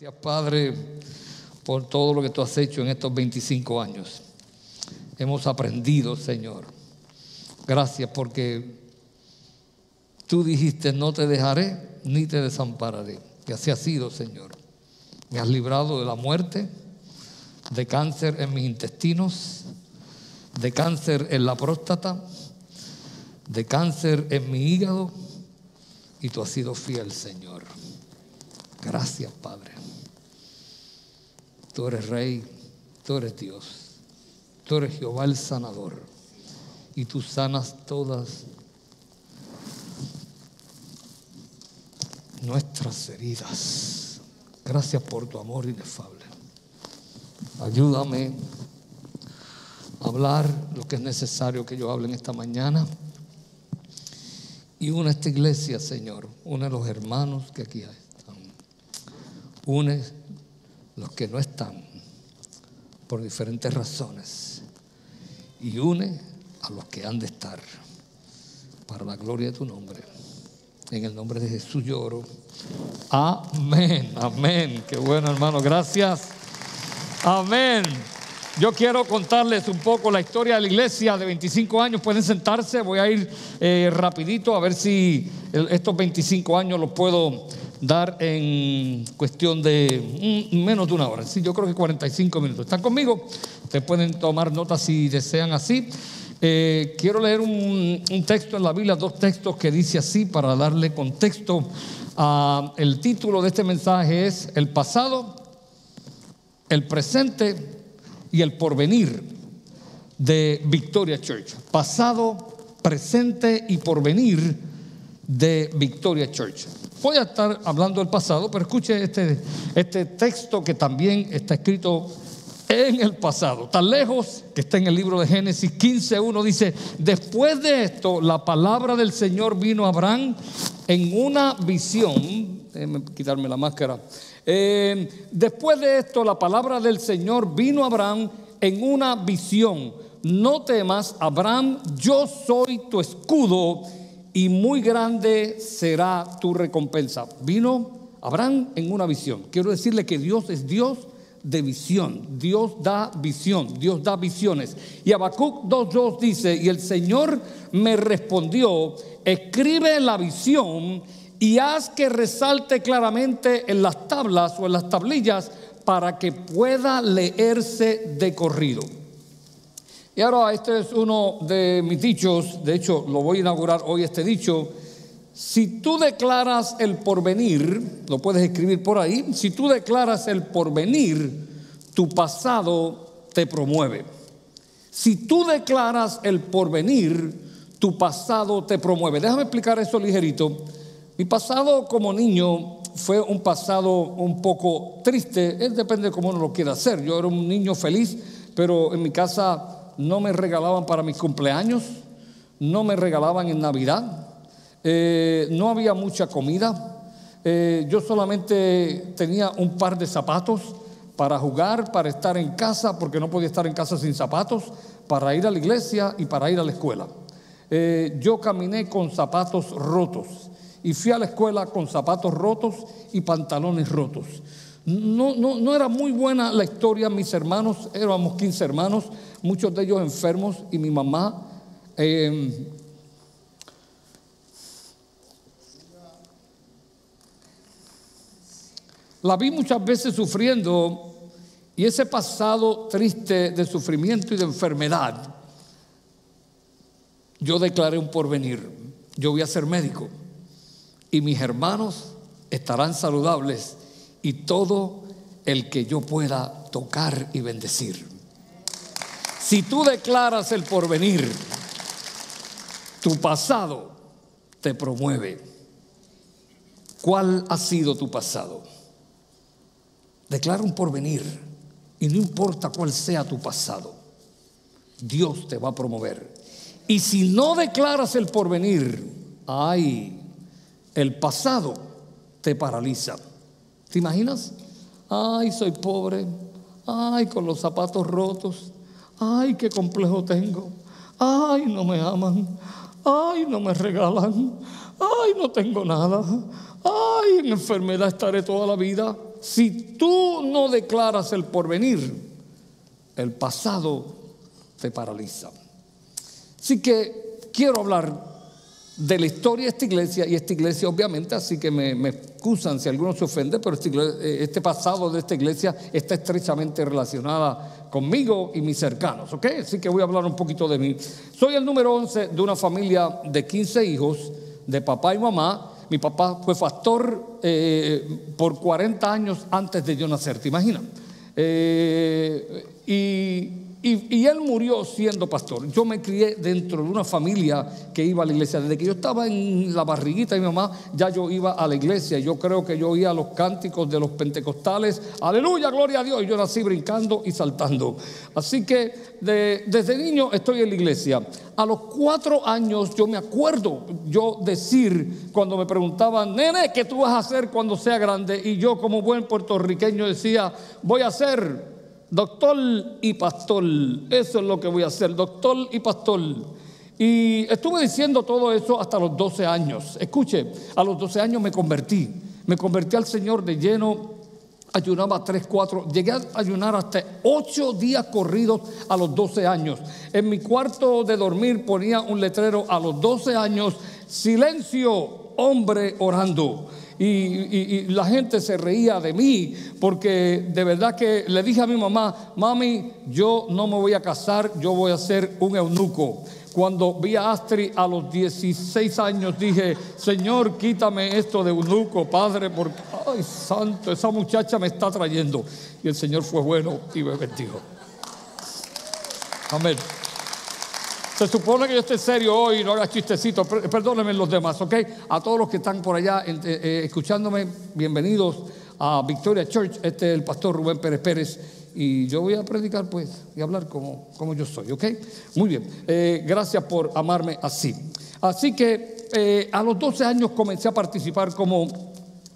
Gracias, Padre, por todo lo que tú has hecho en estos 25 años. Hemos aprendido, Señor. Gracias porque tú dijiste, no te dejaré ni te desampararé. Y así ha sido, Señor. Me has librado de la muerte, de cáncer en mis intestinos, de cáncer en la próstata, de cáncer en mi hígado. Y tú has sido fiel, Señor. Gracias, Padre. Tú eres Rey, tú eres Dios, tú eres Jehová el sanador y tú sanas todas nuestras heridas. Gracias por tu amor inefable. Ayúdame a hablar lo que es necesario que yo hable en esta mañana. Y una esta iglesia, Señor, une a los hermanos que aquí hay une los que no están por diferentes razones y une a los que han de estar para la gloria de tu nombre. En el nombre de Jesús lloro. Amén, amén. Qué bueno hermano, gracias. Amén. Yo quiero contarles un poco la historia de la iglesia de 25 años. Pueden sentarse, voy a ir eh, rapidito a ver si estos 25 años los puedo dar en cuestión de menos de una hora. Sí, yo creo que 45 minutos. ¿Están conmigo? Ustedes pueden tomar notas si desean así. Eh, quiero leer un, texto en la Biblia, dos textos que dice así para darle contexto. a el título de este mensaje es El pasado, el presente y el porvenir de Victoria Church. Pasado, presente y porvenir de Victoria Church. Voy a estar hablando del pasado, pero escuche este, este texto que también está escrito en el pasado, tan lejos que está en el libro de Génesis 15.1, dice, después de esto la palabra del Señor vino a Abraham en una visión, déjenme quitarme la máscara, eh, después de esto la palabra del Señor vino a Abraham en una visión, no temas, Abraham, yo soy tu escudo y muy grande será tu recompensa. Vino Abraham en una visión. Quiero decirle que Dios es Dios de visión. Dios da visión, Dios da visiones. Y Habacuc 2.2 dice, y el Señor me respondió, escribe la visión y haz que resalte claramente en las tablas o en las tablillas para que pueda leerse de corrido. Y ahora este es uno de mis dichos, de hecho lo voy a inaugurar hoy este dicho. Si tú declaras el porvenir, lo puedes escribir por ahí, si tú declaras el porvenir, tu pasado te promueve. Si tú declaras el porvenir, tu pasado te promueve. Déjame explicar eso ligerito. Mi pasado como niño fue un pasado un poco triste, es depende de cómo uno lo quiera hacer. Yo era un niño feliz, pero en mi casa no me regalaban para mis cumpleaños, no me regalaban en Navidad, eh, no había mucha comida, eh, yo solamente tenía un par de zapatos para jugar, para estar en casa, porque no podía estar en casa sin zapatos, para ir a la iglesia y para ir a la escuela. Eh, yo caminé con zapatos rotos y fui a la escuela con zapatos rotos y pantalones rotos. No, no, no era muy buena la historia, mis hermanos, éramos 15 hermanos, muchos de ellos enfermos y mi mamá. Em, la vi muchas veces sufriendo y ese pasado triste de sufrimiento y de enfermedad, yo declaré un porvenir. Yo voy a ser médico y mis hermanos estarán saludables y todo el que yo pueda tocar y bendecir. Si tú declaras el porvenir, tu pasado te promueve. ¿Cuál ha sido tu pasado? Declara un porvenir y no importa cuál sea tu pasado, Dios te va a promover. Y si no declaras el porvenir, ay, el pasado te paraliza. ¿Te imaginas? Ay, soy pobre. Ay, con los zapatos rotos. Ay, qué complejo tengo. Ay, no me aman. Ay, no me regalan. Ay, no tengo nada. Ay, en enfermedad estaré toda la vida. si tú no declaras el porvenir, el pasado te paraliza. Así que quiero hablar de la historia de esta iglesia, y esta iglesia obviamente, así que me, excusan si alguno se ofende, pero este, este, pasado de esta iglesia está estrechamente relacionada conmigo y mis cercanos, ¿ok? Así que voy a hablar un poquito de mí. Soy el número 11 de una familia de 15 hijos, de papá y mamá. Mi papá fue pastor eh, por 40 años antes de yo nacer, ¿te imaginas? Eh, y y, él murió siendo pastor. Yo me crié dentro de una familia que iba a la iglesia. Desde que yo estaba en la barriguita de mi mamá, ya yo iba a la iglesia. Yo creo que yo oía los cánticos de los pentecostales. Aleluya, gloria a Dios. Y yo nací brincando y saltando. Así que desde niño estoy en la iglesia. A los cuatro años yo me acuerdo yo decir cuando me preguntaban, nene, ¿qué tú vas a hacer cuando sea grande? Y yo como buen puertorriqueño decía, voy a ser Doctor y pastor, eso es lo que voy a hacer, doctor y pastor. Y estuve diciendo todo eso hasta los 12 años. Escuche, a los 12 años me convertí. Me convertí al Señor de lleno. Ayunaba 3, 4. Llegué a ayunar hasta 8 días corridos a los 12 años. En mi cuarto de dormir ponía un letrero a los 12 años. Silencio, hombre orando y, la gente se reía de mí porque de verdad que le dije a mi mamá, mami, yo no me voy a casar, yo voy a ser un eunuco. Cuando vi a Astrid a los 16 años dije, Señor, quítame esto de eunuco, Padre, porque, ay, santo, esa muchacha me está trayendo. Y el Señor fue bueno y me bendijo. Amén. Se supone que yo esté serio hoy y no haga chistecitos. Perdónenme los demás, ¿ok? A todos los que están por allá eh, eh, escuchándome, bienvenidos a Victoria Church. Este es el pastor Rubén Pérez Pérez. Y yo voy a predicar, pues, y hablar como, como yo soy, ¿ok? Muy bien. Eh, gracias por amarme así. Así que a los 12 años comencé a participar como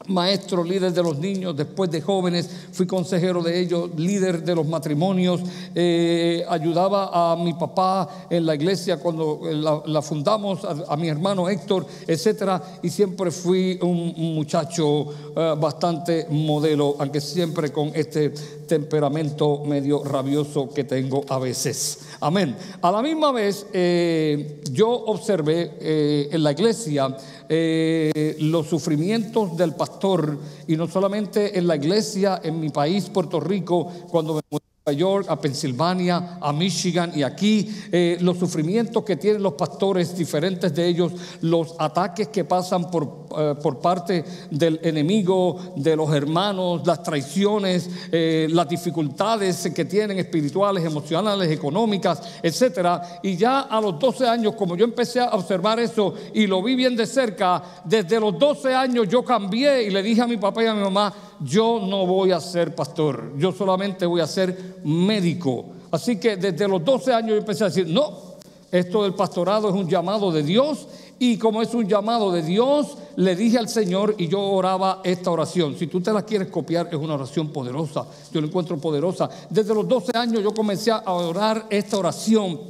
maestro, líder de los niños, después de jóvenes, fui consejero de ellos, líder de los matrimonios, eh, ayudaba a mi papá en la iglesia cuando la, fundamos, a, mi hermano Héctor, etcétera, y siempre fui un, muchacho eh, bastante modelo, aunque siempre con este temperamento medio rabioso que tengo a veces. Amén. A la misma vez, eh, yo observé en la iglesia eh, los sufrimientos del pastor, y no solamente en la iglesia, en mi país, Puerto Rico, cuando me Nueva York, a Pensilvania, a Michigan y aquí, eh, los sufrimientos que tienen los pastores, diferentes de ellos, los ataques que pasan por, eh, por parte del enemigo, de los hermanos, las traiciones, eh, las dificultades que tienen espirituales, emocionales, económicas, etcétera. Y ya a los 12 años, como yo empecé a observar eso y lo vi bien de cerca, desde los 12 años yo cambié y le dije a mi papá y a mi mamá, yo no voy a ser pastor, yo solamente voy a ser médico. Así que desde los 12 años yo empecé a decir, no, esto del pastorado es un llamado de Dios y como es un llamado de Dios, le dije al Señor y yo oraba esta oración. Si tú te la quieres copiar, es una oración poderosa. Yo la encuentro poderosa. Desde los 12 años yo comencé a orar esta oración.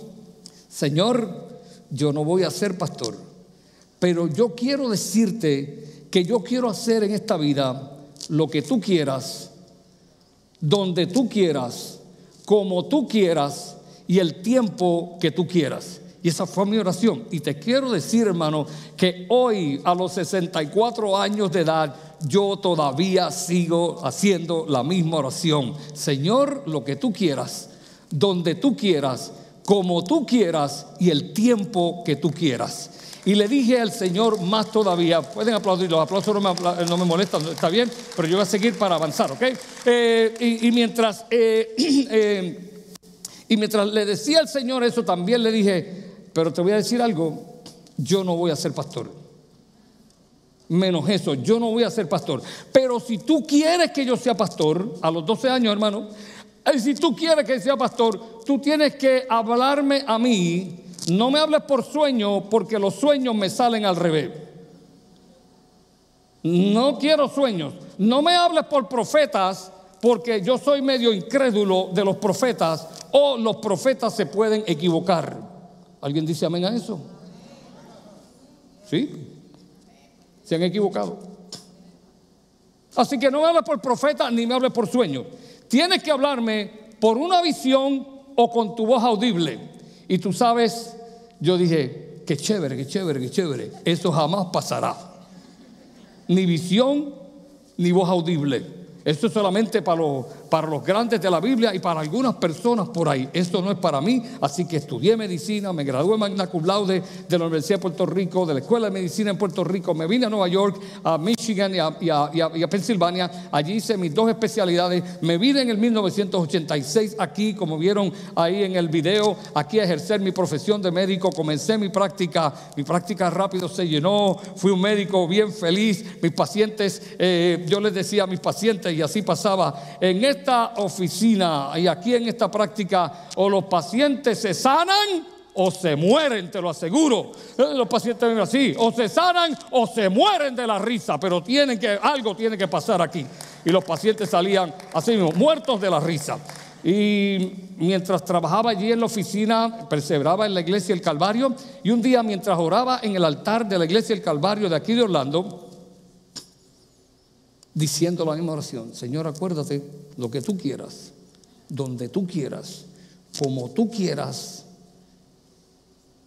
Señor, yo no voy a ser pastor, pero yo quiero decirte que yo quiero hacer en esta vida lo que tú quieras, donde tú quieras, como tú quieras y el tiempo que tú quieras. Y esa fue mi oración. Y te quiero decir, hermano, que hoy a los 64 años de edad, yo todavía sigo haciendo la misma oración. Señor, lo que tú quieras, donde tú quieras, como tú quieras y el tiempo que tú quieras. Y le dije al Señor más todavía, pueden aplaudir, los aplausos no me, molestan, está bien, pero yo voy a seguir para avanzar, ¿ok? Eh, y, mientras, eh, eh, y mientras le decía al Señor eso, también le dije, pero te voy a decir algo, yo no voy a ser pastor. Menos eso, yo no voy a ser pastor. Pero si tú quieres que yo sea pastor, a los 12 años, hermano, si tú quieres que sea pastor, tú tienes que hablarme a mí no me hables por sueño porque los sueños me salen al revés. No quiero sueños. No me hables por profetas porque yo soy medio incrédulo de los profetas o los profetas se pueden equivocar. ¿Alguien dice amén a eso? ¿Sí? Se han equivocado. Así que no me hables por profeta ni me hables por sueño. Tienes que hablarme por una visión o con tu voz audible. Y tú sabes, yo dije, qué chévere, qué chévere, qué chévere. Eso jamás pasará. Ni visión ni voz audible. Esto es solamente para los, para los grandes de la Biblia y para algunas personas por ahí. Esto no es para mí, así que estudié medicina, me gradué magna cum laude de la Universidad de Puerto Rico, de la Escuela de Medicina en Puerto Rico, me vine a Nueva York, a Michigan y a, Pensilvania, allí hice mis dos especialidades, me vine en el 1986 aquí, como vieron ahí en el video, aquí a ejercer mi profesión de médico, comencé mi práctica, mi práctica rápido se llenó, fui un médico bien feliz, mis pacientes, eh, yo les decía a mis pacientes, y así pasaba. En esta oficina y aquí en esta práctica, o los pacientes se sanan o se mueren, te lo aseguro. Eh, los pacientes ven así, o se sanan o se mueren de la risa, pero tienen que, algo tiene que pasar aquí. Y los pacientes salían así mismo, muertos de la risa. Y mientras trabajaba allí en la oficina, perseveraba en la iglesia del Calvario. Y un día, mientras oraba en el altar de la iglesia del Calvario de aquí de Orlando, diciendo la misma oración, Señor, acuérdate lo que tú quieras, donde tú quieras, como tú quieras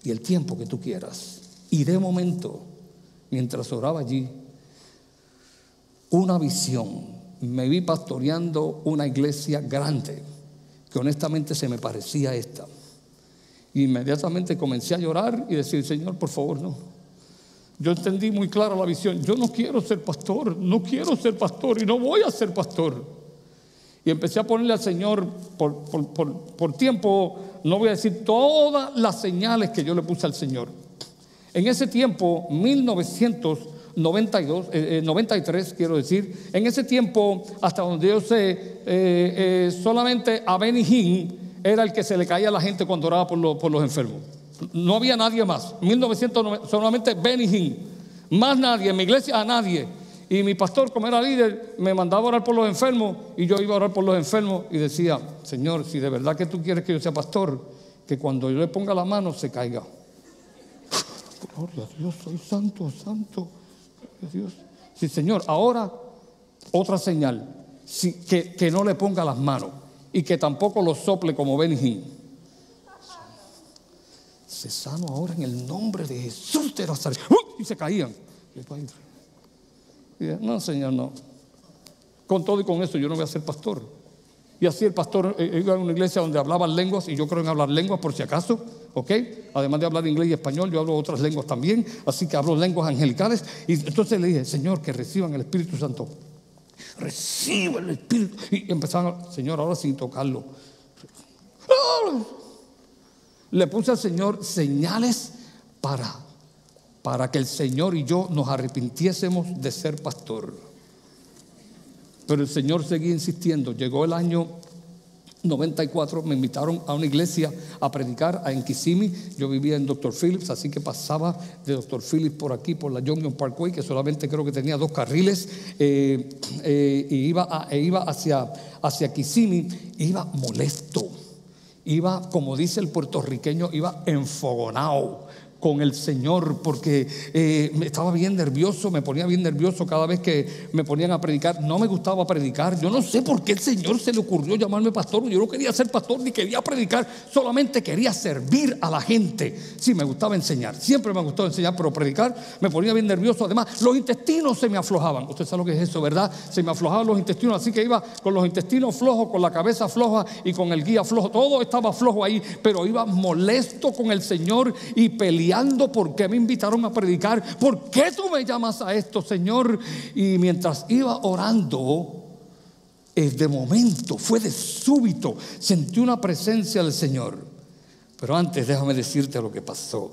y el tiempo que tú quieras. Y de momento, mientras oraba allí, una visión, me vi pastoreando una iglesia grande, que honestamente se me parecía a esta. Inmediatamente comencé a llorar y decir, Señor, por favor, no yo entendí muy clara la visión. Yo no quiero ser pastor, no quiero ser pastor y no voy a ser pastor. Y empecé a ponerle al Señor por, tiempo, no voy a decir todas las señales que yo le puse al Señor. En ese tiempo, 1992, 93 eh, eh, quiero decir, en ese tiempo, hasta donde yo sé, eh, solamente a Benny Hinn era el que se le caía a la gente cuando oraba por los enfermos. No había nadie más. 1990, solamente Benny Más nadie, en mi iglesia a nadie. Y mi pastor, como era líder, me mandaba a orar por los enfermos y yo iba a orar por los enfermos y decía, Señor, si de verdad que tú quieres que yo sea pastor, que cuando yo le ponga la mano se caiga. Gloria a Dios, soy santo, santo. Dios. Sí, Señor, ahora otra señal, que, no le ponga las manos y que tampoco lo sople como Benny sano ahora en el nombre de Jesús de Nazaret. Y se caían. no, Señor, no. Con todo y con eso yo no voy a ser pastor. Y así el pastor eh, iba a una iglesia donde hablaban lenguas, y yo creo en hablar lenguas por si acaso, ¿ok? Además de hablar inglés y español, yo hablo otras lenguas también, así que hablo lenguas angelicales. Y entonces le dije, Señor, que reciban el Espíritu Santo. Reciba el Espíritu. Y empezaron, Señor, ahora sin tocarlo. ¡Ah! Le puse al Señor señales para, para que el Señor y yo nos arrepintiésemos de ser pastor. Pero el Señor seguía insistiendo. Llegó el año 94 me invitaron a una iglesia a predicar a Enquisimi. Yo vivía en Dr. Phillips, así que pasaba de Dr. Phillips por aquí, por la Junction Parkway, que solamente creo que tenía dos carriles, eh, eh, iba, e iba hacia, hacia Kissimmee, iba molesto iba, como dice el puertorriqueño, iba enfogonado con el Señor porque eh, estaba bien nervioso, me ponía bien nervioso cada vez que me ponían a predicar. No me gustaba predicar. Yo no sé por qué el Señor se le ocurrió llamarme pastor. Yo no quería ser pastor ni quería predicar, solamente quería servir a la gente. Sí, me gustaba enseñar, siempre me gustó enseñar, pero predicar me ponía bien nervioso. Además, los intestinos se me aflojaban. Usted sabe lo que es eso, ¿verdad? Se me aflojaban los intestinos, así que iba con los intestinos flojos, con la cabeza floja y con el guía flojo. Todo estaba flojo ahí, pero iba molesto con el Señor y peleando por qué me invitaron a predicar, por qué tú me llamas a esto, Señor. Y mientras iba orando, de momento, fue de súbito, sentí una presencia del Señor. Pero antes déjame decirte lo que pasó.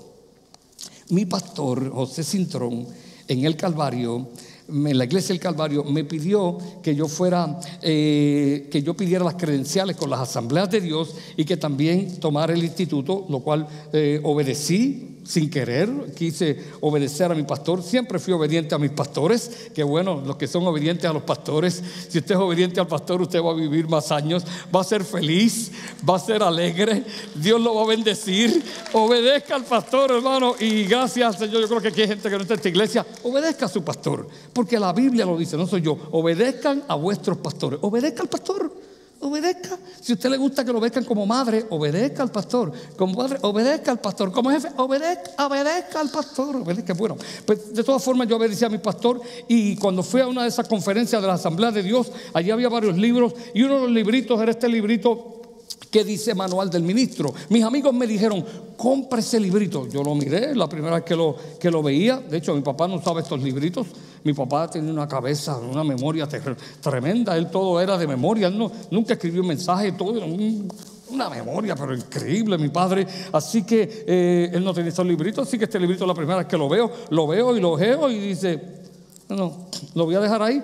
Mi pastor, José Cintrón, en el Calvario, en la iglesia del Calvario, me pidió que yo fuera, eh, que yo pidiera las credenciales con las asambleas de Dios y que también tomara el instituto, lo cual eh, obedecí sin querer, quise obedecer a mi pastor. Siempre fui obediente a mis pastores. Que bueno, los que son obedientes a los pastores, si usted es obediente al pastor, usted va a vivir más años, va a ser feliz, va a ser alegre, Dios lo va a bendecir. Obedezca al pastor, hermano, y gracias Señor. Yo creo que aquí hay gente que no está en esta iglesia. Obedezca a su pastor, porque la Biblia lo dice, no soy yo. Obedezcan a vuestros pastores. Obedezca al pastor. Obedezca. Si a usted le gusta que lo obedezcan como madre, obedezca al pastor. Como padre, obedezca al pastor. Como jefe, obedezca, obedezca al pastor. Obedezca. Bueno, pues de todas formas yo obedecía a mi pastor y cuando fui a una de esas conferencias de la Asamblea de Dios, allí había varios libros y uno de los libritos era este librito que dice manual del ministro. Mis amigos me dijeron, compra ese librito. Yo lo miré, la primera vez que lo, que lo veía. De hecho, mi papá no sabe estos libritos. Mi papá tiene una cabeza, una memoria tremenda. Él todo era de memoria. Él nunca escribió un mensaje, todo era una memoria, pero increíble, mi padre. Así que eh, él no tenía estos libritos. Así que este librito, la primera vez que lo veo, lo veo y lo veo y dice, no, lo voy a dejar ahí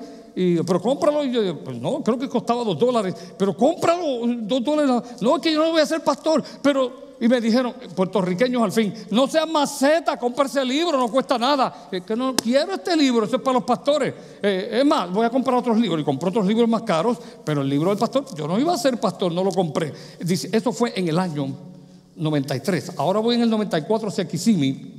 pero cómpralo. Y yo, pues no, creo que costaba dos dólares. Pero cómpralo, dos dólares. No, es que yo no voy a ser pastor. Pero, y me dijeron, puertorriqueños al fin, no sean maceta, cómprese el libro, no cuesta nada. Es que no quiero este libro, eso es para los pastores. Eh, es más, voy a comprar otros libros. Y compré otros libros más caros, pero el libro del pastor, yo no iba a ser pastor, no lo compré. Dice, eso fue en el año 93. Ahora voy en el 94 hacia Kissimmee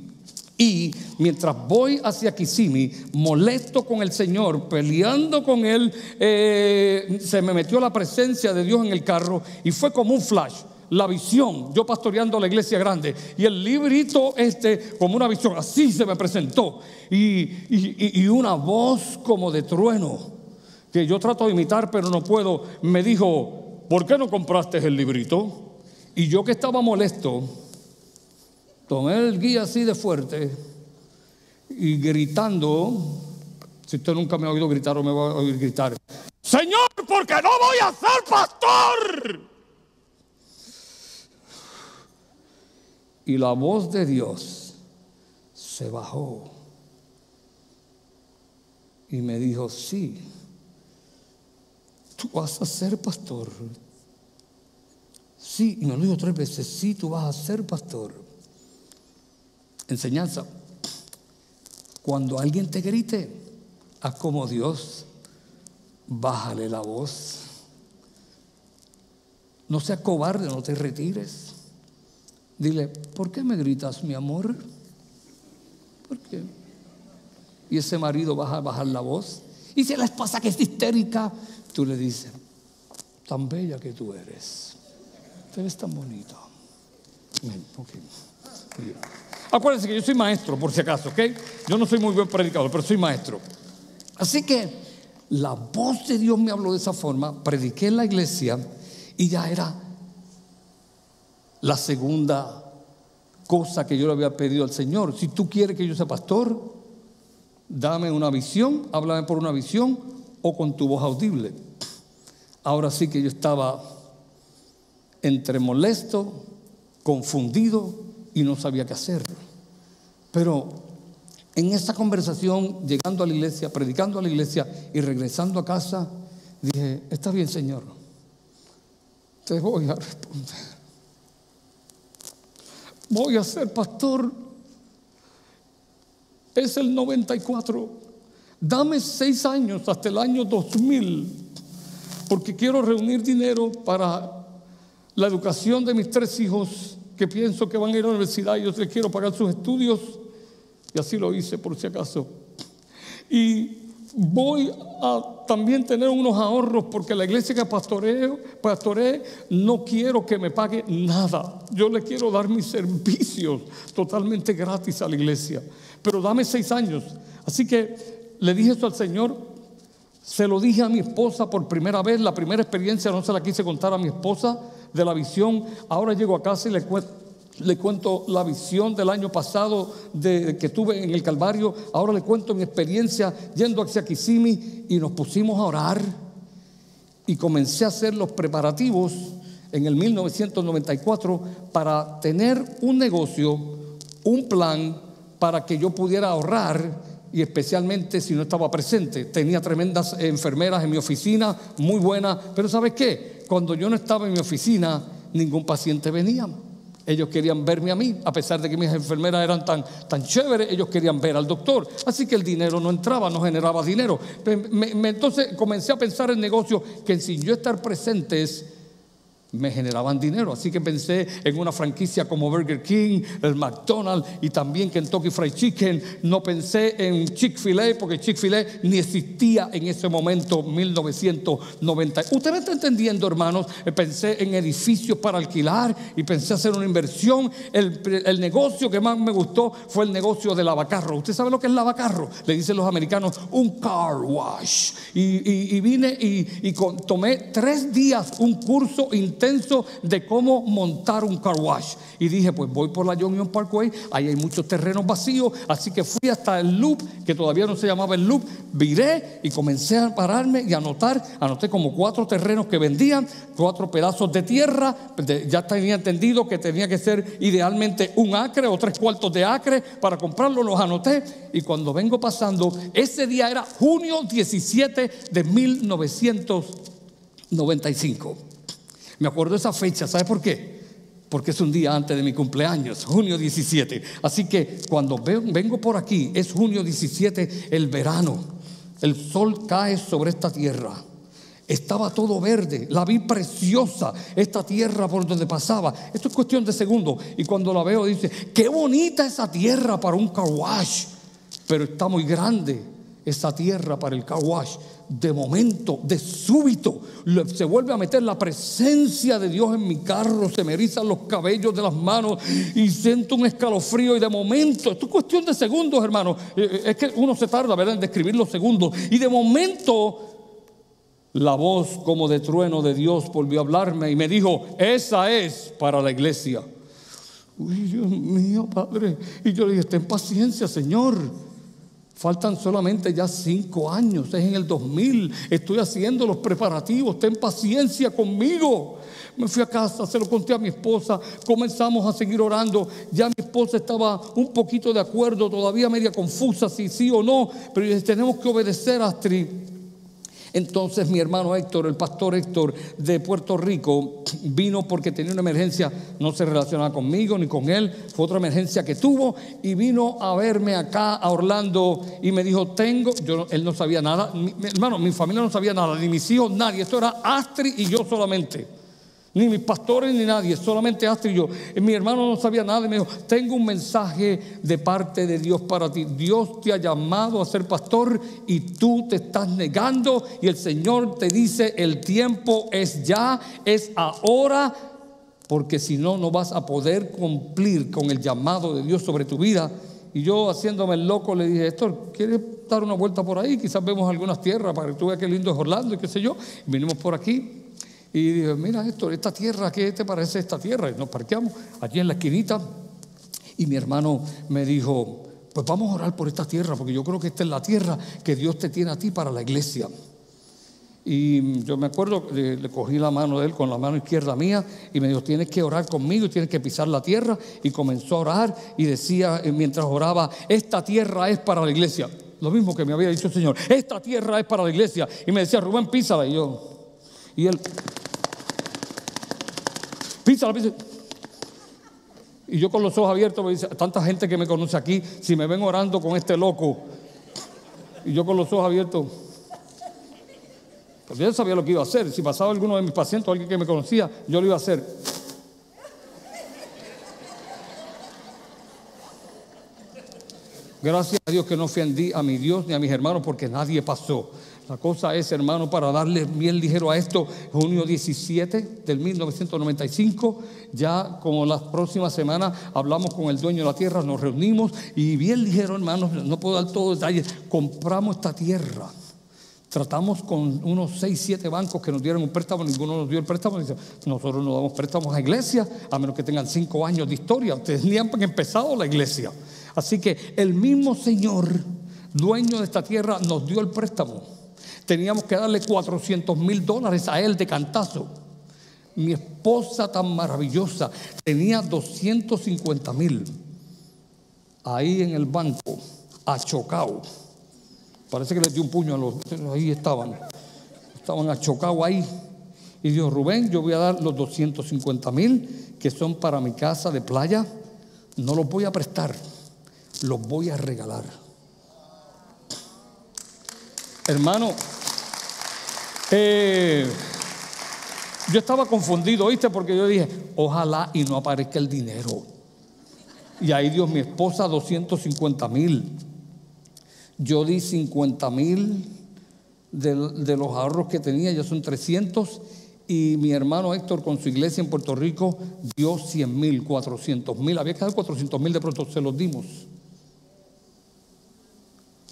y mientras voy hacia Kissimmee, molesto con el Señor, peleando con Él, eh, se me metió la presencia de Dios en el carro y fue como un flash. La visión, yo pastoreando la iglesia grande, y el librito este, como una visión, así se me presentó. Y, y una voz como de trueno, que yo trato de imitar, pero no puedo, me dijo: ¿Por qué no compraste el librito? Y yo que estaba molesto, tomé el guía así de fuerte y gritando, si usted nunca me ha oído gritar o me va a oír gritar, Señor, porque no voy a ser pastor. Y la voz de Dios se bajó y me dijo, sí, tú vas a ser pastor. Sí, y me lo dijo tres veces, sí, tú vas a ser pastor enseñanza. Cuando alguien te grite, haz como Dios, bájale la voz. No seas cobarde, no te retires. Dile, ¿por qué me gritas, mi amor? ¿Por qué? Y ese marido va a bajar la voz. Y si la esposa que es histérica, tú le dices, tan bella que tú eres. Tú eres tan bonito. Okay. Acuérdense que yo soy maestro, por si acaso, ¿ok? Yo no soy muy buen predicador, pero soy maestro. Así que la voz de Dios me habló de esa forma, prediqué en la iglesia y ya era la segunda cosa que yo le había pedido al Señor. Si tú quieres que yo sea pastor, dame una visión, háblame por una visión o con tu voz audible. Ahora sí que yo estaba entre molesto, confundido y no sabía qué hacer. Pero en esa conversación, llegando a la iglesia, predicando a la iglesia y regresando a casa, dije, está bien Señor, te voy a responder. Voy a ser pastor. Es el 94. Dame seis años hasta el año 2000, porque quiero reunir dinero para la educación de mis tres hijos que pienso que van a ir a la universidad y yo les quiero pagar sus estudios. Y así lo hice por si acaso. Y voy a también tener unos ahorros porque la iglesia que pastoreo, pastoreé no quiero que me pague nada. Yo le quiero dar mis servicios totalmente gratis a la iglesia. Pero dame seis años. Así que le dije esto al Señor. Se lo dije a mi esposa por primera vez. La primera experiencia no se la quise contar a mi esposa de la visión. Ahora llego a casa y le, cuento la visión del año pasado que tuve en el Calvario. Ahora le cuento mi experiencia yendo hacia Kissimmee y nos pusimos a orar y comencé a hacer los preparativos en el 1994 para tener un negocio, un plan para que yo pudiera ahorrar y especialmente si no estaba presente. Tenía tremendas enfermeras en mi oficina, muy buenas, pero ¿sabes qué? Cuando yo no estaba en mi oficina, ningún paciente venía. Ellos querían verme a mí, a pesar de que mis enfermeras eran tan, tan chéveres, ellos querían ver al doctor. Así que el dinero no entraba, no generaba dinero. entonces comencé a pensar en negocios que sin yo estar presentes me generaban dinero. Así que pensé en una franquicia como Burger King, el McDonald's y también Kentucky Fried Chicken. No pensé en Chick-fil-A porque Chick-fil-A ni existía en ese momento, 1990. Usted me está entendiendo, hermanos. Eh, pensé en edificios para alquilar y pensé hacer una inversión. El, negocio que más me gustó fue el negocio del lavacarro. ¿Usted sabe lo que es lavacarro? Le dicen los americanos un car wash. Y, vine y, tomé tres días un curso de cómo montar un car wash. Y dije, pues voy por la Union Parkway, ahí hay muchos terrenos vacíos, así que fui hasta el loop, que todavía no se llamaba el loop, viré y comencé a pararme y anotar, anoté como cuatro terrenos que vendían, cuatro pedazos de tierra, ya tenía entendido que tenía que ser idealmente un acre o tres cuartos de acre para comprarlo, los anoté y cuando vengo pasando, ese día era junio 17 de 1995. Me acuerdo esa fecha, ¿sabe por qué? Porque es un día antes de mi cumpleaños, junio 17. Así que cuando vengo por aquí, es junio 17, el verano. El sol cae sobre esta tierra. Estaba todo verde, la vi preciosa, esta tierra por donde pasaba. Esto es cuestión de segundos. Y cuando la veo dice, qué bonita esa tierra para un car pero está muy grande esa tierra para el car de momento, de súbito, se vuelve a meter la presencia de Dios en mi carro, se me erizan los cabellos de las manos y siento un escalofrío y de momento, esto es cuestión de segundos, hermano, eh, eh, es que uno se tarda, ¿verdad?, en describir los segundos y de momento la voz como de trueno de Dios volvió a hablarme y me dijo, esa es para la iglesia. Uy, Dios mío, Padre. Y yo le dije, ten paciencia, Señor. Faltan solamente ya cinco años, es en el 2000. Estoy haciendo los preparativos, ten paciencia conmigo. Me fui a casa, se lo conté a mi esposa, comenzamos a seguir orando. Ya mi esposa estaba un poquito de acuerdo, todavía media confusa si sí o no, pero tenemos que obedecer a Astrid. Entonces mi hermano Héctor, el pastor Héctor de Puerto Rico, vino porque tenía una emergencia, no se relacionaba conmigo ni con él, fue otra emergencia que tuvo y vino a verme acá a Orlando y me dijo, tengo, yo, él no sabía nada, mi, hermano, mi familia no sabía nada, ni mis hijos, nadie, esto era Astrid y yo solamente. Ni mis pastores ni nadie, solamente Astrid y yo. Mi hermano no sabía nada y me dijo, tengo un mensaje de parte de Dios para ti. Dios te ha llamado a ser pastor y tú te estás negando y el Señor te dice, el tiempo es ya, es ahora, porque si no, no vas a poder cumplir con el llamado de Dios sobre tu vida. Y yo haciéndome el loco le dije, Héctor, ¿quieres dar una vuelta por ahí? Quizás vemos algunas tierras para que tú veas qué lindo es Orlando y qué sé yo. vinimos por aquí. Y dije, mira esto, esta tierra, ¿qué te parece esta tierra? Y nos parqueamos allí en la esquinita. Y mi hermano me dijo, pues vamos a orar por esta tierra, porque yo creo que esta es la tierra que Dios te tiene a ti para la iglesia. Y yo me acuerdo, le, le, cogí la mano de él con la mano izquierda mía y me dijo, tienes que orar conmigo, tienes que pisar la tierra. Y comenzó a orar y decía, eh, mientras oraba, esta tierra es para la iglesia. Lo mismo que me había dicho el Señor, esta tierra es para la iglesia. Y me decía, Rubén, písala. Y yo, y él pisa la Y yo con los ojos abiertos me dice, tanta gente que me conoce aquí, si me ven orando con este loco, y yo con los ojos abiertos, pues yo sabía lo que iba a hacer. Si pasaba alguno de mis pacientes o alguien que me conocía, yo lo iba a hacer. Gracias a Dios que no ofendí a mi Dios ni a mis hermanos porque nadie pasó. La cosa es, hermano, para darle bien ligero a esto, junio 17 del 1995, ya como las próximas semanas hablamos con el dueño de la tierra, nos reunimos y bien ligero, hermano, no puedo dar todos detalles, compramos esta tierra. Tratamos con unos 6, 7 bancos que nos dieron un préstamo, ninguno nos dio el préstamo. Nosotros no damos préstamos a iglesia, a menos que tengan 5 años de historia. Ustedes ni han empezado la iglesia. Así que el mismo Señor, dueño de esta tierra, nos dio el préstamo teníamos que darle 400 mil dólares a él de cantazo. Mi esposa tan maravillosa tenía 250 mil ahí en el banco, achocado. Parece que les dio un puño a los. Ahí estaban. Estaban achocados ahí. Y dijo, Rubén, yo voy a dar los 250 mil que son para mi casa de playa. No los voy a prestar, los voy a regalar. Hermano, eh, yo estaba confundido, ¿oíste? Porque yo dije, ojalá y no aparezca el dinero. Y ahí Dios, mi esposa, 250 mil. Yo di 50 mil de, de, los ahorros que tenía, ya son 300. Y mi hermano Héctor con su iglesia en Puerto Rico dio 100 mil, 400 mil. Había que dar 400 mil, de pronto se los dimos.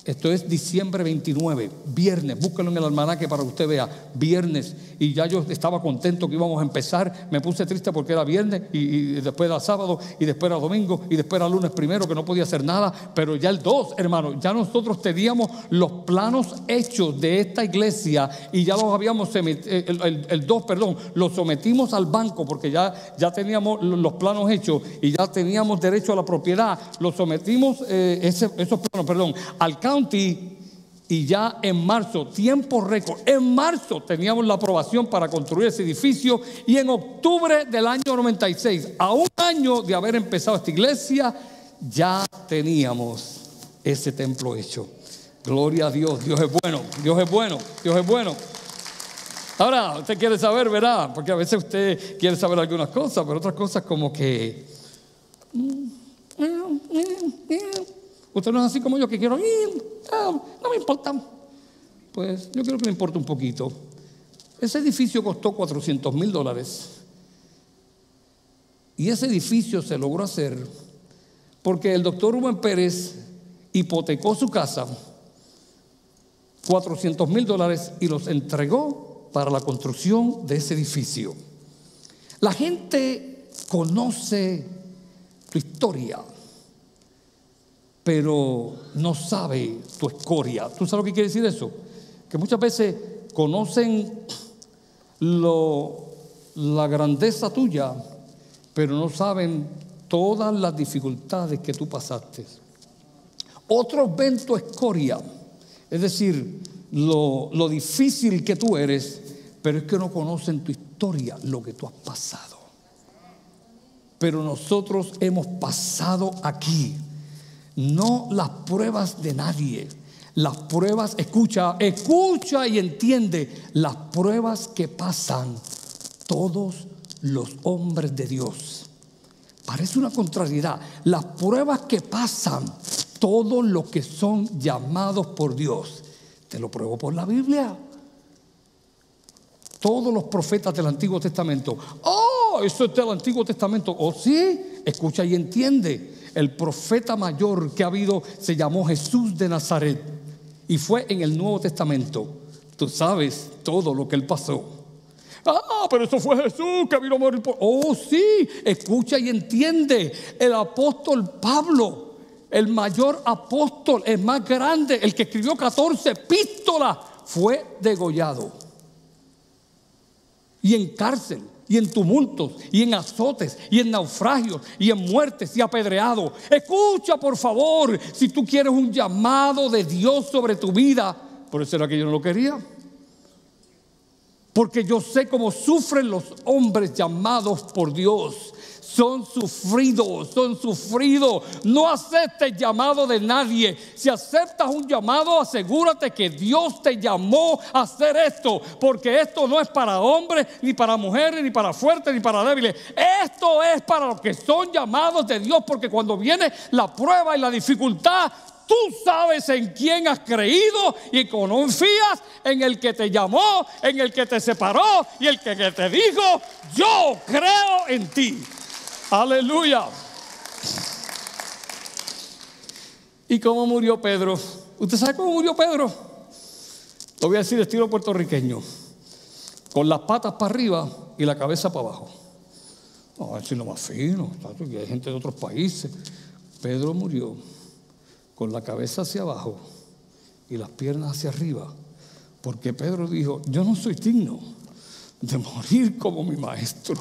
Esto es diciembre 29, viernes. Búsquelo en el almanaque para que usted vea. Viernes. Y ya yo estaba contento que íbamos a empezar. Me puse triste porque era viernes y, después era sábado y después era domingo y después era lunes primero que no podía hacer nada. Pero ya el 2, hermano, ya nosotros teníamos los planos hechos de esta iglesia y ya los habíamos, eh, el, 2, perdón, los sometimos al banco porque ya, ya teníamos los planos hechos y ya teníamos derecho a la propiedad. Los sometimos, eh, esos planos, perdón, al y ya en marzo, tiempo récord, en marzo teníamos la aprobación para construir ese edificio y en octubre del año 96, a un año de haber empezado esta iglesia, ya teníamos ese templo hecho. Gloria a Dios, Dios es bueno, Dios es bueno, Dios es bueno. Ahora, usted quiere saber, ¿verdad? Porque a veces usted quiere saber algunas cosas, pero otras cosas como que... Usted no es así como yo que quiero ir, no, me importa. Pues yo quiero que me importe un poquito. Ese edificio costó 400 mil dólares. Y ese edificio se logró hacer porque el doctor Rubén Pérez hipotecó su casa, 400 mil dólares, y los entregó para la construcción de ese edificio. La gente conoce tu historia pero no sabe tu escoria. ¿Tú sabes lo que quiere decir eso? Que muchas veces conocen la grandeza tuya, pero no saben todas las dificultades que tú pasaste. Otros ven tu escoria, es decir, lo, lo difícil que tú eres, pero es que no conocen tu historia, lo que tú has pasado. Pero nosotros hemos pasado aquí no las pruebas de nadie. Las pruebas, escucha, escucha y entiende las pruebas que pasan todos los hombres de Dios. Parece una contrariedad. Las pruebas que pasan todos los que son llamados por Dios. Te lo pruebo por la Biblia. Todos los profetas del Antiguo Testamento. Oh, eso es del Antiguo Testamento. Oh, sí, escucha y entiende el profeta mayor que ha habido se llamó Jesús de Nazaret y fue en el Nuevo Testamento. Tú sabes todo lo que él pasó. Ah, pero eso fue Jesús que vino a morir. Oh, sí, escucha y entiende. El apóstol Pablo, el mayor apóstol, el más grande, el que escribió 14 epístolas, fue degollado. Y en cárcel y en tumultos, y en azotes, y en naufragios, y en muertes, y apedreado. Escucha, por favor, si tú quieres un llamado de Dios sobre tu vida. Por eso era que yo no lo quería. Porque yo sé cómo sufren los hombres llamados por Dios son sufridos, son sufridos. No aceptes llamado de nadie. Si aceptas un llamado, asegúrate que Dios te llamó a hacer esto, porque esto no es para hombres, ni para mujeres, ni para fuertes, ni para débiles. Esto es para los que son llamados de Dios, porque cuando viene la prueba y la dificultad, tú sabes en quién has creído y confías en el que te llamó, en el que te separó y el que te dijo, yo creo en ti. Aleluya. ¿Y cómo murió Pedro? ¿Usted sabe cómo murió Pedro? Lo voy a decir estilo puertorriqueño. Con las patas para arriba y la cabeza para abajo. No, es lo más fino. Hay gente de otros países. Pedro murió con la cabeza hacia abajo y las piernas hacia arriba. Porque Pedro dijo, yo no soy digno de morir como mi maestro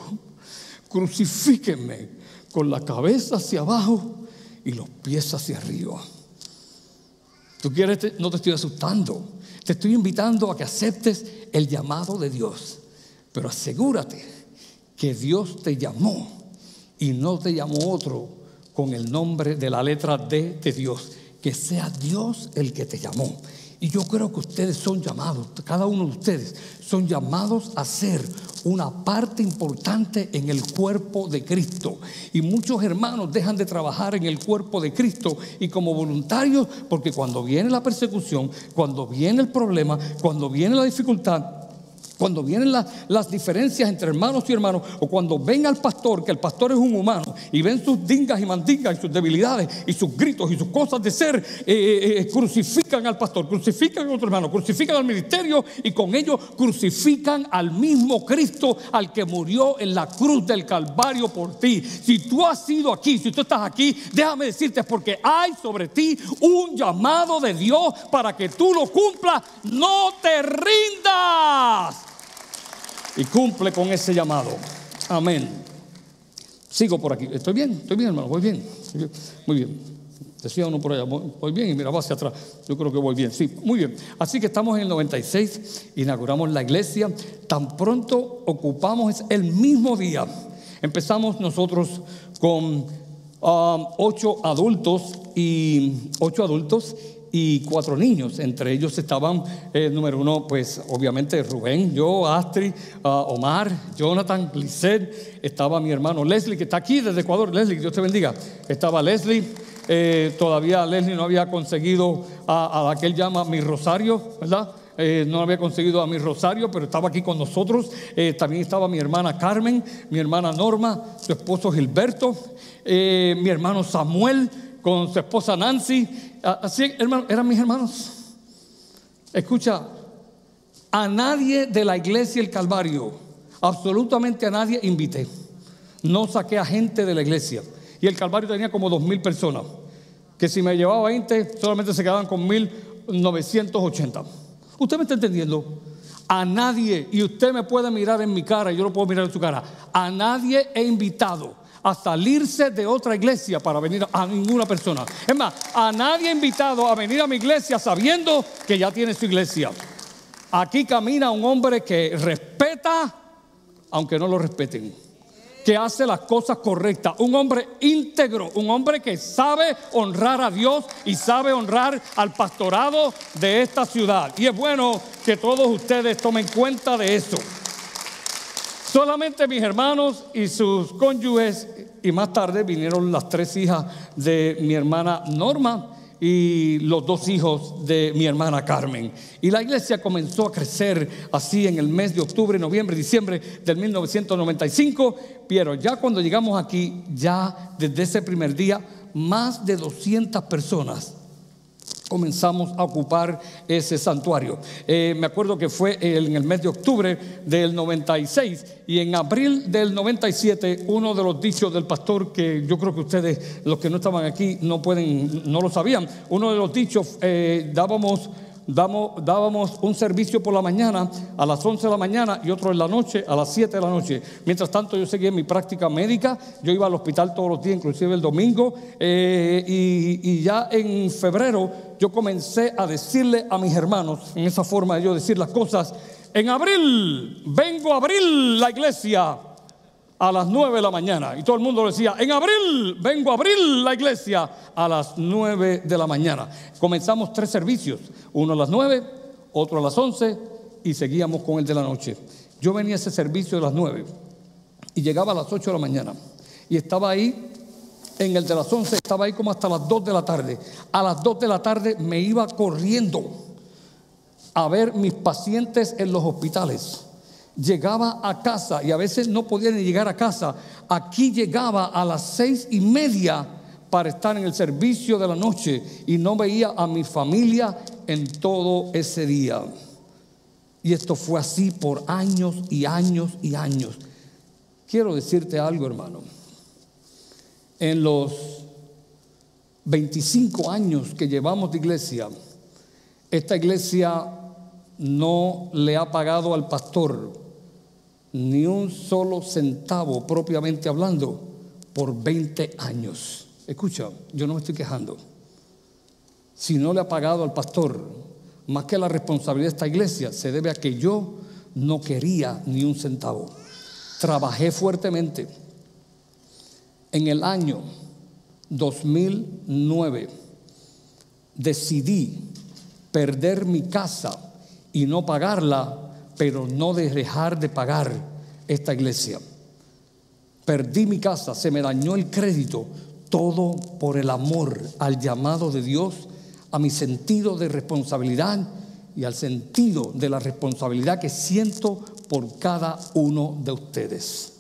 crucifíquenme con la cabeza hacia abajo y los pies hacia arriba. Tú quieres, no te estoy asustando, te estoy invitando a que aceptes el llamado de Dios. Pero asegúrate que Dios te llamó y no te llamó otro con el nombre de la letra D de Dios. Que sea Dios el que te llamó. Y yo creo que ustedes son llamados, cada uno de ustedes son llamados a ser una parte importante en el cuerpo de Cristo. Y muchos hermanos dejan de trabajar en el cuerpo de Cristo y como voluntarios, porque cuando viene la persecución, cuando viene el problema, cuando viene la dificultad, cuando vienen las diferencias entre hermanos y hermanos, o cuando ven al pastor, que el pastor es un humano, y ven sus dingas y mandingas y sus debilidades y sus gritos y sus cosas de ser, eh, eh, eh, crucifican al pastor, crucifican a otro hermano, crucifican al ministerio y con ello crucifican al mismo Cristo al que murió en la cruz del Calvario por ti. Si tú has sido aquí, si tú estás aquí, déjame decirte, porque hay sobre ti un llamado de Dios para que tú lo cumplas. No te rindas y cumple con ese llamado. Amén. Sigo por aquí. Estoy bien, estoy bien, hermano, voy bien. Muy bien. Decía uno por allá, voy bien y mira, va hacia atrás. Yo creo que voy bien. Sí, muy bien. Así que estamos en el 96, inauguramos la iglesia. Tan pronto ocupamos el mismo día. Empezamos nosotros con um, ocho adultos y ocho adultos y cuatro niños. Entre ellos estaban, eh, número uno, pues obviamente Rubén, yo, Astrid, ah, Omar, Jonathan, Lisset. Estaba mi hermano Leslie, que está aquí desde Ecuador. Leslie, Dios te bendiga. Estaba Leslie. Eh, todavía Leslie no había conseguido a, a la que él llama mi rosario, ¿verdad? Eh, no había conseguido a mi rosario, pero estaba aquí con nosotros. también estaba mi hermana Carmen, mi hermana Norma, su esposo Gilberto, mi hermano Samuel, con su esposa Nancy. Así, hermano, eran mis hermanos. Escucha, a nadie de la iglesia El Calvario, absolutamente a nadie invité. No saqué a gente de la iglesia. Y el Calvario tenía como dos mil personas. Que si me llevaba 20, solamente se quedaban con 1980. ¿Usted me está entendiendo? A nadie, y usted me puede mirar en mi cara, y yo lo puedo mirar en su cara. A nadie he invitado a salirse de otra iglesia para venir a ninguna persona. Es más, a nadie invitado a venir a mi iglesia sabiendo que ya tiene su iglesia. Aquí camina un hombre que respeta, aunque no lo respeten. Que hace las cosas correctas. Un hombre íntegro. Un hombre que sabe honrar a Dios y sabe honrar al pastorado de esta ciudad. Y es bueno que todos ustedes tomen cuenta de eso. Solamente mis hermanos y sus cónyuges, y más tarde vinieron las tres hijas de mi hermana Norma y los dos hijos de mi hermana Carmen. Y la iglesia comenzó a crecer así en el mes de octubre, noviembre, diciembre del 1995, pero ya cuando llegamos aquí, ya desde ese primer día, más de 200 personas comenzamos a ocupar ese santuario. Eh, me acuerdo que fue en el mes de octubre del 96 y en abril del 97 uno de los dichos del pastor que yo creo que ustedes, los que no estaban aquí, no pueden, no lo sabían. Uno de los dichos eh, dábamos dábamos un servicio por la mañana a las 11 de la mañana y otro en la noche a las 7 de la noche. Mientras tanto yo seguía mi práctica médica, yo iba al hospital todos los días, inclusive el domingo, eh, y, y, ya en febrero yo comencé a decirle a mis hermanos, en esa forma de yo decir las cosas, en abril, vengo a abril la iglesia a las 9 de la mañana. Y todo el mundo decía, en abril, vengo a abril la iglesia a las 9 de la mañana. Comenzamos tres servicios, uno a las 9, otro a las 11 y seguíamos con el de la noche. Yo venía a ese servicio de las 9 y llegaba a las 8 de la mañana y estaba ahí. En el de las 11 estaba ahí como hasta las 2 de la tarde. A las 2 de la tarde me iba corriendo a ver mis pacientes en los hospitales llegaba a casa y a veces no podía ni llegar a casa. Aquí llegaba a las seis y media para estar en el servicio de la noche y no veía a mi familia en todo ese día. Y esto fue así por años y años y años. Quiero decirte algo, hermano. En los 25 años que llevamos de iglesia, esta iglesia no le ha pagado al pastor ni un solo centavo propiamente hablando por 20 años. Escucha, yo no me estoy quejando. Si no le ha pagado al pastor, más que la responsabilidad de esta iglesia, se debe a que yo no quería ni un centavo. Trabajé fuertemente. En el año 2009 decidí perder mi casa y no pagarla, pero no dejar de pagar esta iglesia. Perdí mi casa, se me dañó el crédito, todo por el amor al llamado de Dios, a mi sentido de responsabilidad y al sentido de la responsabilidad que siento por cada uno de ustedes.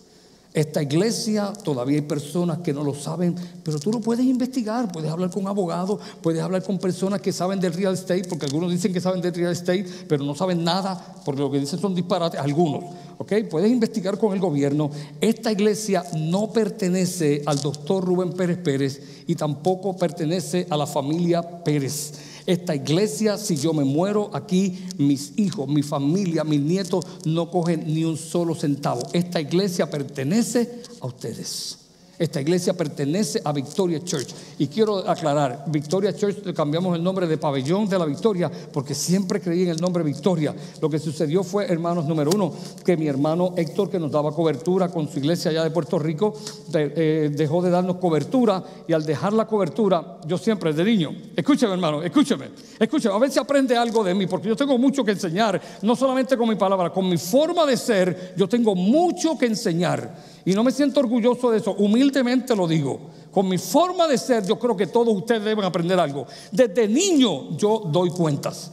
Esta iglesia, todavía hay personas que no lo saben, pero tú lo puedes investigar, puedes hablar con abogados, puedes hablar con personas que saben del real estate, porque algunos dicen que saben del real estate, pero no saben nada, porque lo que dicen son disparates, algunos, ¿ok? Puedes investigar con el gobierno. Esta iglesia no pertenece al doctor Rubén Pérez Pérez y tampoco pertenece a la familia Pérez. Esta iglesia, si yo me muero aquí, mis hijos, mi familia, mis nietos no cogen ni un solo centavo. Esta iglesia pertenece a ustedes. Esta iglesia pertenece a Victoria Church. Y quiero aclarar, Victoria Church cambiamos el nombre de Pabellón de la Victoria porque siempre creí en el nombre Victoria. Lo que sucedió fue, hermanos, número uno, que mi hermano Héctor, que nos daba cobertura con su iglesia allá de Puerto Rico, eh, dejó de darnos cobertura y al dejar la cobertura, yo siempre de niño, escúcheme hermano, escúcheme, escúcheme, a ver si aprende algo de mí, porque yo tengo mucho que enseñar, no solamente con mi palabra, con mi forma de ser, yo tengo mucho que enseñar. Y no me siento orgulloso de eso, humildemente lo digo. Con mi forma de ser, yo creo que todos ustedes deben aprender algo. Desde niño yo doy cuentas.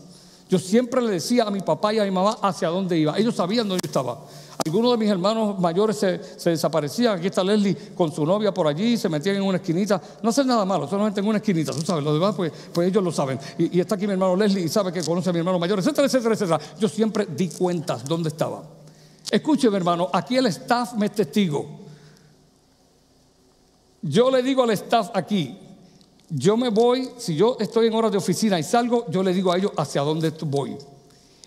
Yo siempre le decía a mi papá y a mi mamá hacia dónde iba. Ellos sabían dónde yo estaba. Algunos de mis hermanos mayores se, desaparecían. Aquí está Leslie con su novia por allí, se metían en una esquinita. No hacen nada malo, solamente en una esquinita. Tú sabes, lo demás, pues, pues ellos lo saben. Y, y, está aquí mi hermano Leslie y sabe que conoce a mi hermano mayor, etcétera, etcétera, etcétera. Yo siempre di cuentas dónde estaba. Escúcheme, hermano, aquí el staff me es testigo. Yo le digo al staff aquí, yo me voy, si yo estoy en horas de oficina y salgo, yo le digo a ellos hacia dónde voy.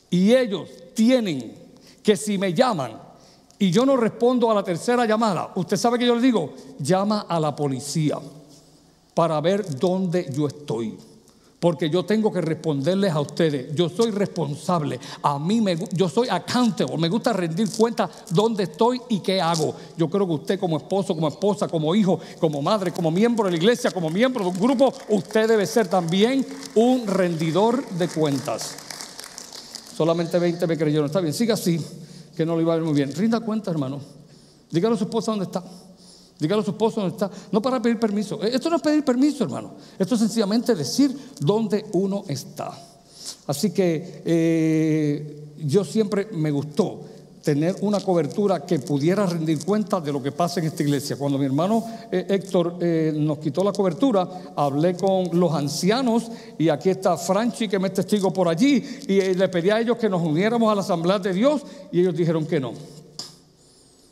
Y ellos tienen que si me llaman y yo no respondo a la tercera llamada, usted sabe que yo le digo, llama a la policía para ver dónde yo estoy. Porque yo tengo que responderles a ustedes. Yo soy responsable. A mí me, yo soy accountable. Me gusta rendir cuenta dónde estoy y qué hago. Yo creo que usted como esposo, como esposa, como hijo, como madre, como miembro de la iglesia, como miembro de un grupo, usted debe ser también un rendidor de cuentas. Solamente 20 me creyeron. Está bien, siga así, que no lo iba a ver muy bien. Rinda cuenta, hermano. Dígale a su esposa dónde está. Dígale a su esposo dónde está. No para pedir permiso. Eh, esto no es pedir permiso, hermano. Esto es sencillamente decir dónde uno está. Así que eh, yo siempre me gustó tener una cobertura que pudiera rendir cuenta de lo que pasa en esta iglesia. Cuando mi hermano eh, Héctor nos quitó la cobertura, hablé con los ancianos y aquí está Franchi que me testigo por allí y le pedí a ellos que nos uniéramos a la asamblea de Dios y ellos dijeron que no.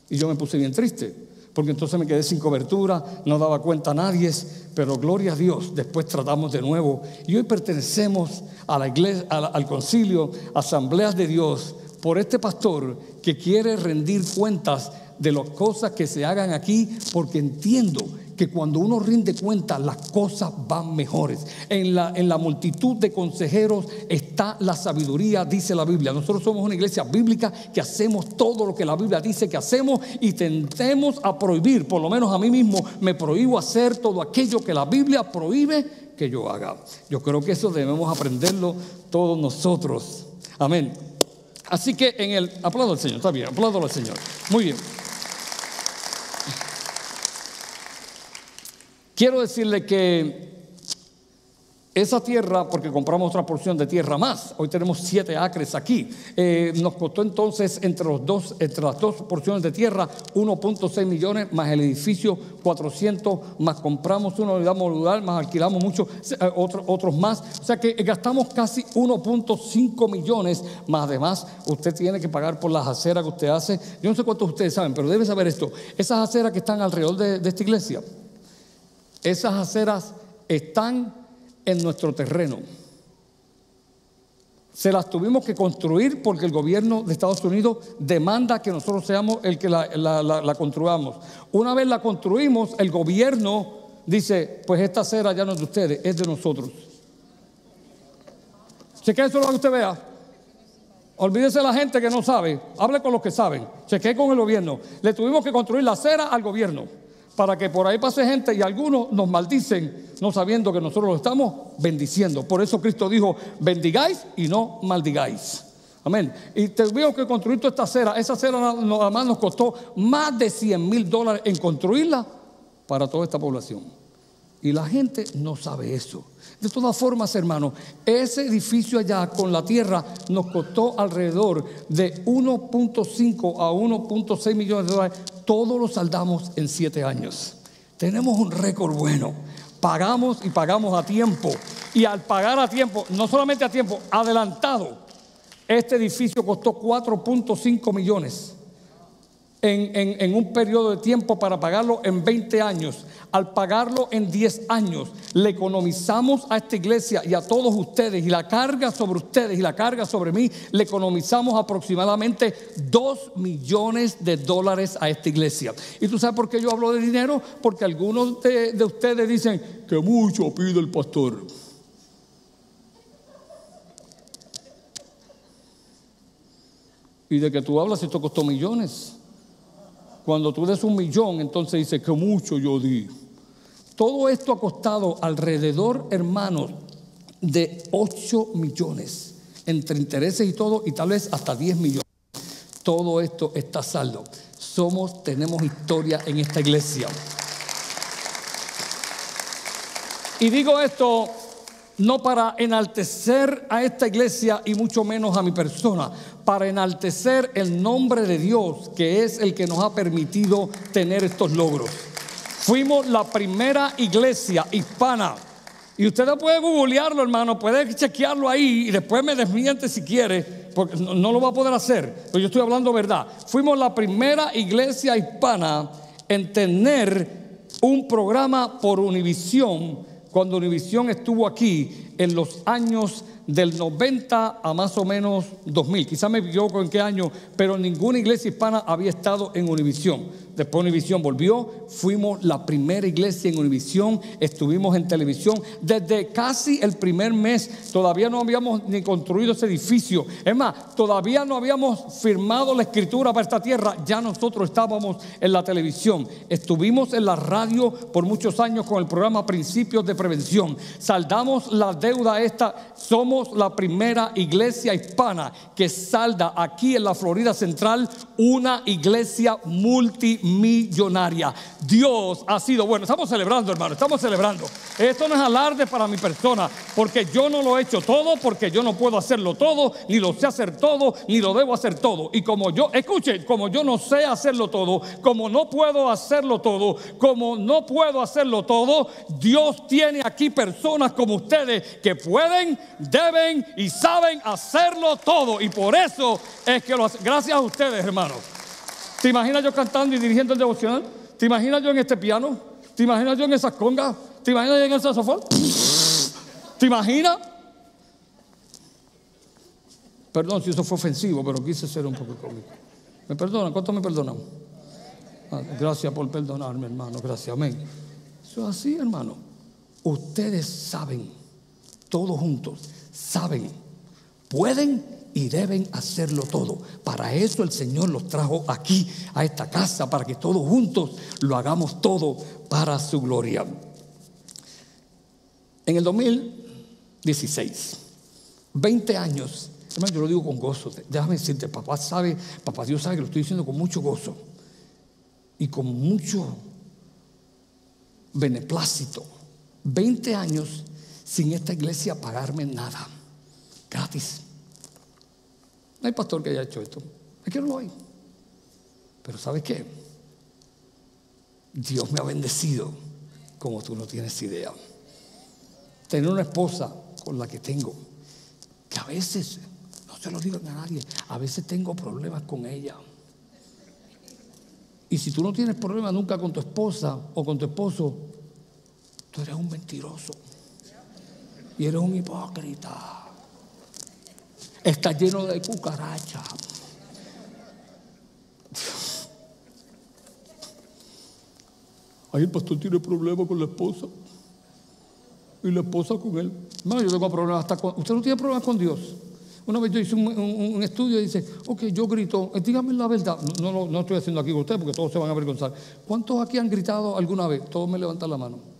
Y yo me puse bien triste porque entonces me quedé sin cobertura, no daba cuenta a nadie, pero gloria a Dios, después tratamos de nuevo. Y hoy pertenecemos a la iglesia, al concilio, asambleas de Dios, por este pastor que quiere rendir cuentas de las cosas que se hagan aquí, porque entiendo que cuando uno rinde cuenta las cosas van mejores. En la, en la multitud de consejeros está la sabiduría, dice la Biblia. Nosotros somos una iglesia bíblica que hacemos todo lo que la Biblia dice que hacemos y tendemos a prohibir, por lo menos a mí mismo me prohíbo hacer todo aquello que la Biblia prohíbe que yo haga. Yo creo que eso debemos aprenderlo todos nosotros. Amén. Así que en el aplaudo al Señor, está bien, aplaudo al Señor. Muy bien. Quiero decirle que esa tierra, porque compramos otra porción de tierra más, hoy tenemos siete acres aquí, eh, nos costó entonces entre, los dos, entre las dos porciones de tierra 1.6 millones, más el edificio 400, más compramos una unidad modular, más alquilamos muchos, eh, otros más. O sea que gastamos casi 1.5 millones, más además usted tiene que pagar por las aceras que usted hace. Yo no sé cuántos ustedes saben, pero debe saber esto. Esas aceras que están alrededor de esta iglesia, esas aceras están en nuestro terreno. Se las tuvimos que construir porque el gobierno de Estados Unidos demanda que nosotros seamos el que la, construyamos. Una vez la construimos, el gobierno dice, pues esta acera ya no es de ustedes, es de nosotros. ¿Se queda eso lo que usted vea? Olvídese la gente que no sabe. Hable con los que saben. Chequee con el gobierno. Le tuvimos que construir la acera al gobierno para que por ahí pase gente y algunos nos maldicen no sabiendo que nosotros lo estamos bendiciendo. Por eso Cristo dijo, bendigáis y no maldigáis. Amén. Y tuvimos que construir toda esta acera. Esa acera nada más nos costó más de 100 mil dólares en construirla para toda esta población. Y la gente no sabe eso. De todas formas, hermano, ese edificio allá con la tierra nos costó alrededor de 1.5 a 1.6 millones de dólares. Todos lo saldamos en siete años. Tenemos un récord bueno. Pagamos y pagamos a tiempo. Y al pagar a tiempo, no solamente a tiempo, adelantado, este edificio costó 4.5 millones en, un periodo de tiempo para pagarlo en 20 años. Al pagarlo en 10 años, le economizamos a esta iglesia y a todos ustedes, y la carga sobre ustedes y la carga sobre mí, le economizamos aproximadamente 2 millones de dólares a esta iglesia. ¿Y tú sabes por qué yo hablo de dinero? Porque algunos de, de ustedes dicen que mucho pide el pastor. Y de que tú hablas, esto costó millones. Cuando tú des un millón, entonces dice que mucho yo di. Todo esto ha costado alrededor, hermanos, de 8 millones, entre intereses y todo, y tal vez hasta 10 millones. Todo esto está saldo. Somos, tenemos historia en esta iglesia. Y digo esto no para enaltecer a esta iglesia y mucho menos a mi persona, para enaltecer el nombre de Dios, que es el que nos ha permitido tener estos logros. Fuimos la primera iglesia hispana. Y usted puede googlearlo, hermano, puede chequearlo ahí y después me desmiente si quiere, porque no, lo va a poder hacer. Pero yo estoy hablando verdad. Fuimos la primera iglesia hispana en tener un programa por Univisión cuando Univisión estuvo aquí en los años del 90 a más o menos 2000. Quizá me equivoco en qué año, pero ninguna iglesia hispana había estado en Univisión. Después Univisión volvió, fuimos la primera iglesia en Univisión, estuvimos en televisión. Desde casi el primer mes todavía no habíamos ni construido ese edificio. Es más, todavía no habíamos firmado la escritura para esta tierra, ya nosotros estábamos en la televisión. Estuvimos en la radio por muchos años con el programa Principios de Prevención. Saldamos la deuda esta, somos la primera iglesia hispana que salda aquí en la Florida Central una iglesia multi millonaria. Dios ha sido bueno. Estamos celebrando, hermano, estamos celebrando. Esto no es alarde para mi persona, porque yo no lo he hecho todo, porque yo no puedo hacerlo todo, ni lo sé hacer todo, ni lo debo hacer todo. Y como yo, escuchen, como yo no sé hacerlo todo, como no puedo hacerlo todo, como no puedo hacerlo todo, Dios tiene aquí personas como ustedes que pueden, deben y saben hacerlo todo. Y por eso es que lo Gracias a ustedes, hermanos. ¿Te imaginas yo cantando y dirigiendo el devocional? ¿Te imaginas yo en este piano? ¿Te imaginas yo en esas congas? ¿Te imaginas yo en el saxofón? ¿Te imaginas? Perdón si eso fue ofensivo, pero quise ser un poco cómico. ¿Me perdonan? ¿Cuánto me perdonan? Ah, gracias por perdonarme, hermano. Gracias, amén. Eso es así, hermano. Ustedes saben, todos juntos, saben, pueden y deben hacerlo todo. Para eso el Señor los trajo aquí, a esta casa, para que todos juntos lo hagamos todo para su gloria. En el 2016, 20 años, hermano, yo lo digo con gozo. Déjame decirte, papá sabe, papá Dios sabe que lo estoy diciendo con mucho gozo y con mucho beneplácito. 20 años sin esta iglesia pagarme nada, gratis. No hay pastor que haya hecho esto. Es que no lo hay. Pero ¿sabes qué? Dios me ha bendecido como tú no tienes idea. Tener una esposa con la que tengo, que a veces, no se lo digo a nadie, a veces tengo problemas con ella. Y si tú no tienes problemas nunca con tu esposa o con tu esposo, tú eres un mentiroso. Y eres un hipócrita está lleno de cucarachas. Ahí el pastor tiene problemas con la esposa. Y la esposa con él. No, yo tengo problemas hasta con. Usted no tiene problemas con Dios. Una vez yo hice un, estudio y dice, ok, yo grito, eh, dígame la verdad. No, no, no estoy haciendo aquí con ustedes porque todos se van a avergonzar. ¿Cuántos aquí han gritado alguna vez? Todos me levantan la mano.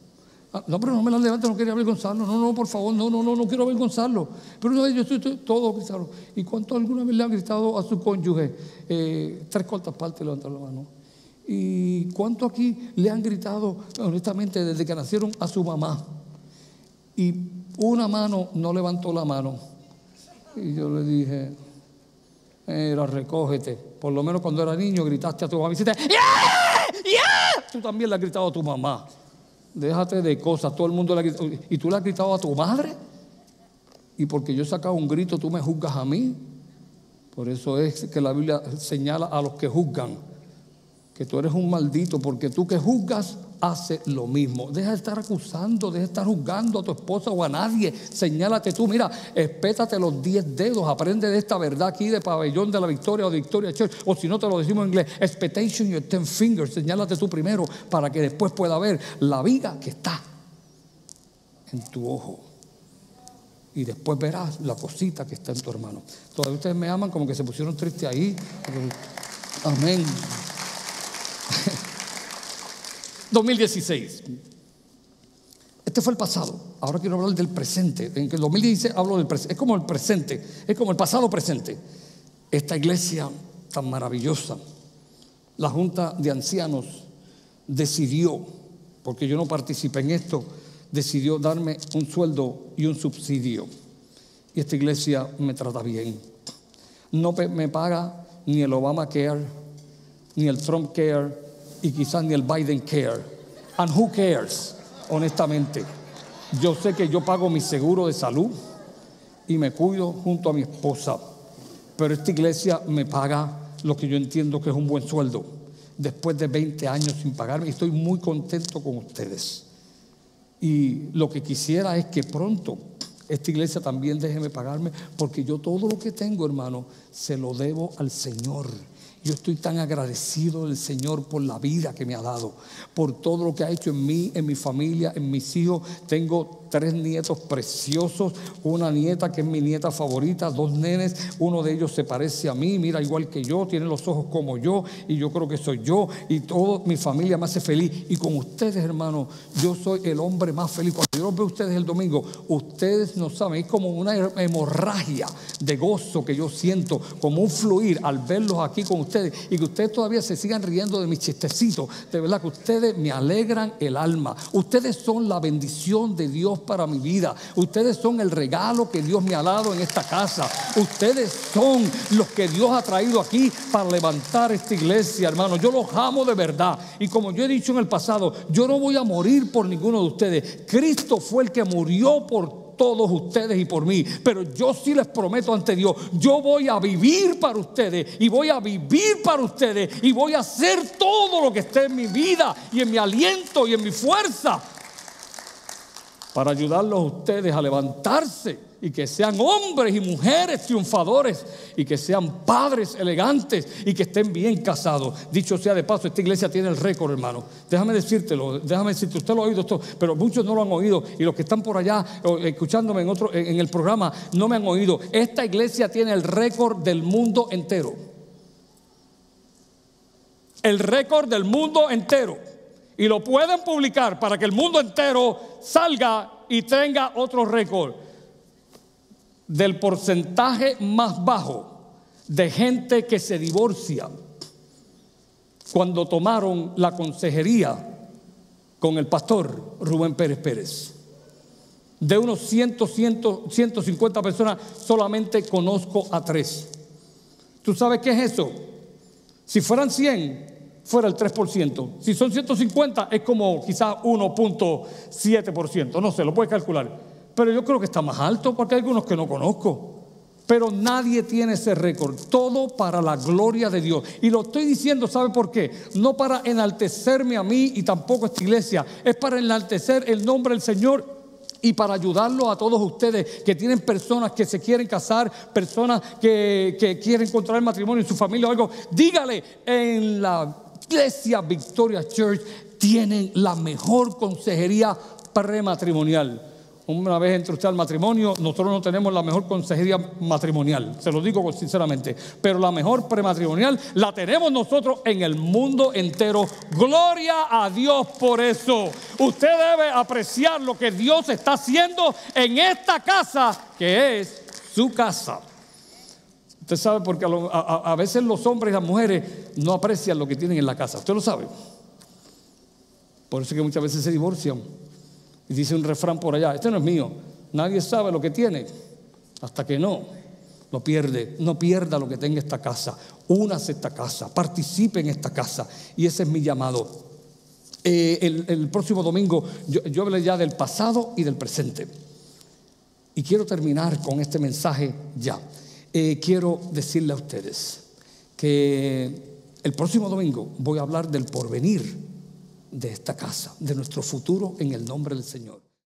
Ah, no, pero no me la levanten, no quería avergonzarlo. No, no, por favor, no, no, no, no quiero avergonzarlo. Pero vez yo estoy, todo gritando. ¿Y cuántos alguna vez le han gritado a su cónyuge? Eh, tres cuartas partes levantan la mano. ¿Y cuántos aquí le han gritado, honestamente, desde que nacieron a su mamá? Y una mano no levantó la mano y yo le dije, era recógete. Por lo menos cuando era niño gritaste a tu mamá y dijiste, ¡Yeah! ¡Yeah! Tú también le has gritado a tu mamá. Déjate de cosas, todo el mundo le ha gritado. ¿Y tú le has gritado a tu madre? Y porque yo he sacado un grito, tú me juzgas a mí. Por eso es que la Biblia señala a los que juzgan que tú eres un maldito, porque tú que juzgas hace lo mismo. Deja de estar acusando, deja de estar juzgando a tu esposa o a nadie. Señálate tú, mira, espétate los 10 dedos, aprende de esta verdad aquí de Pabellón de la Victoria o de Victoria Church, o si no te lo decimos en inglés, expectation your ten fingers. Señálate tú primero para que después pueda ver la viga que está en tu ojo. Y después verás la cosita que está en tu hermano. Todos ustedes me aman como que se pusieron tristes ahí. Amén. 2016. Este fue el pasado. Ahora quiero hablar del presente. En el 2016 hablo del presente. Es como el presente. Es como el pasado presente. Esta iglesia tan maravillosa. La Junta de Ancianos decidió, porque yo no participé en esto, decidió darme un sueldo y un subsidio. Y esta iglesia me trata bien. No me paga ni el Obamacare, ni el Trump Care, y quizás ni el Biden care. And who cares, honestamente. Yo sé que yo pago mi seguro de salud y me cuido junto a mi esposa, pero esta iglesia me paga lo que yo entiendo que es un buen sueldo. Después de 20 años sin pagarme, estoy muy contento con ustedes. Y lo que quisiera es que pronto esta iglesia también déjeme pagarme, porque yo todo lo que tengo, hermano, se lo debo al Señor. Yo estoy tan agradecido del Señor por la vida que me ha dado, por todo lo que ha hecho en mí, en mi familia, en mis hijos. Tengo tres nietos preciosos, una nieta que es mi nieta favorita, dos nenes, uno de ellos se parece a mí, mira igual que yo, tiene los ojos como yo y yo creo que soy yo y toda mi familia me hace feliz. Y con ustedes, hermanos, yo soy el hombre más feliz. Cuando yo los veo ustedes el domingo, ustedes no saben, es como una hemorragia de gozo que yo siento, como un fluir al verlos aquí con ustedes y que ustedes todavía se sigan riendo de mis chistecitos. De verdad que ustedes me alegran el alma. Ustedes son la bendición de Dios para mi vida. Ustedes son el regalo que Dios me ha dado en esta casa. Ustedes son los que Dios ha traído aquí para levantar esta iglesia, hermano. Yo los amo de verdad. Y como yo he dicho en el pasado, yo no voy a morir por ninguno de ustedes. Cristo fue el que murió por todos ustedes y por mí. Pero yo sí les prometo ante Dios, yo voy a vivir para ustedes y voy a vivir para ustedes y voy a hacer todo lo que esté en mi vida y en mi aliento y en mi fuerza para ayudarlos a ustedes a levantarse y que sean hombres y mujeres triunfadores y que sean padres elegantes y que estén bien casados. Dicho sea de paso, esta iglesia tiene el récord, hermano. Déjame decírtelo, déjame decirte, usted lo ha oído esto, pero muchos no lo han oído y los que están por allá escuchándome en otro en el programa no me han oído. Esta iglesia tiene el récord del mundo entero. El récord del mundo entero y lo pueden publicar para que el mundo entero salga y tenga otro récord del porcentaje más bajo de gente que se divorcia cuando tomaron la consejería con el pastor Rubén Pérez Pérez. De unos 100, 100, 150 personas, solamente conozco a tres. ¿Tú sabes qué es eso? Si fueran 100, fuera el 3%. Si son 150 es como quizás 1.7%, no sé, lo puedes calcular. Pero yo creo que está más alto porque hay algunos que no conozco. Pero nadie tiene ese récord. Todo para la gloria de Dios. Y lo estoy diciendo, ¿sabe por qué? No para enaltecerme a mí y tampoco a esta iglesia. Es para enaltecer el nombre del Señor y para ayudarlo a todos ustedes que tienen personas que se quieren casar, personas que, quieren encontrar el matrimonio en su familia o algo. Dígale en la Iglesia Victoria Church tienen la mejor consejería prematrimonial. Una vez entre usted al matrimonio, nosotros no tenemos la mejor consejería matrimonial, se lo digo sinceramente, pero la mejor prematrimonial la tenemos nosotros en el mundo entero. Gloria a Dios por eso. Usted debe apreciar lo que Dios está haciendo en esta casa, que es su casa. Usted sabe porque a, veces los hombres y las mujeres no aprecian lo que tienen en la casa. Usted lo sabe. Por eso es que muchas veces se divorcian. Y dice un refrán por allá, este no es mío, nadie sabe lo que tiene hasta que no lo pierde, no pierda lo que tenga esta casa, únase esta casa, participe en esta casa. Y ese es mi llamado. Eh, el, próximo domingo yo hablé ya del pasado y del presente. Y quiero terminar con este mensaje ya. Eh, quiero decirle a ustedes que el próximo domingo voy a hablar del porvenir de esta casa, de nuestro futuro en el nombre del Señor.